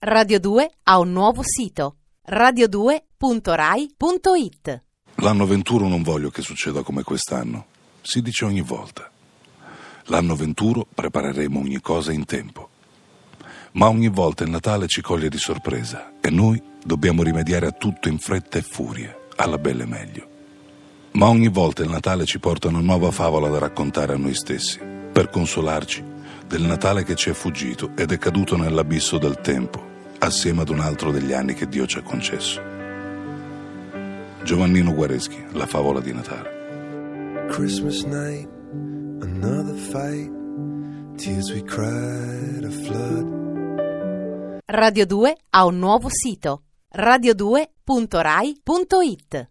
Radio 2 ha un nuovo sito radio2.rai.it. L'anno 21 non voglio che succeda come quest'anno. Si dice ogni volta. L'anno 21 prepareremo ogni cosa in tempo. Ma ogni volta il Natale ci coglie di sorpresa e noi dobbiamo rimediare a tutto in fretta e furia, alla belle meglio. Ma ogni volta il Natale ci porta una nuova favola da raccontare a noi stessi, per consolarci del Natale che ci è fuggito ed è caduto nell'abisso del tempo, assieme ad un altro degli anni che Dio ci ha concesso. Giovannino Guareschi, la favola di Natale. Christmas night, another fight, tears we cried a flood. Radio 2 ha un nuovo sito radio2.rai.it.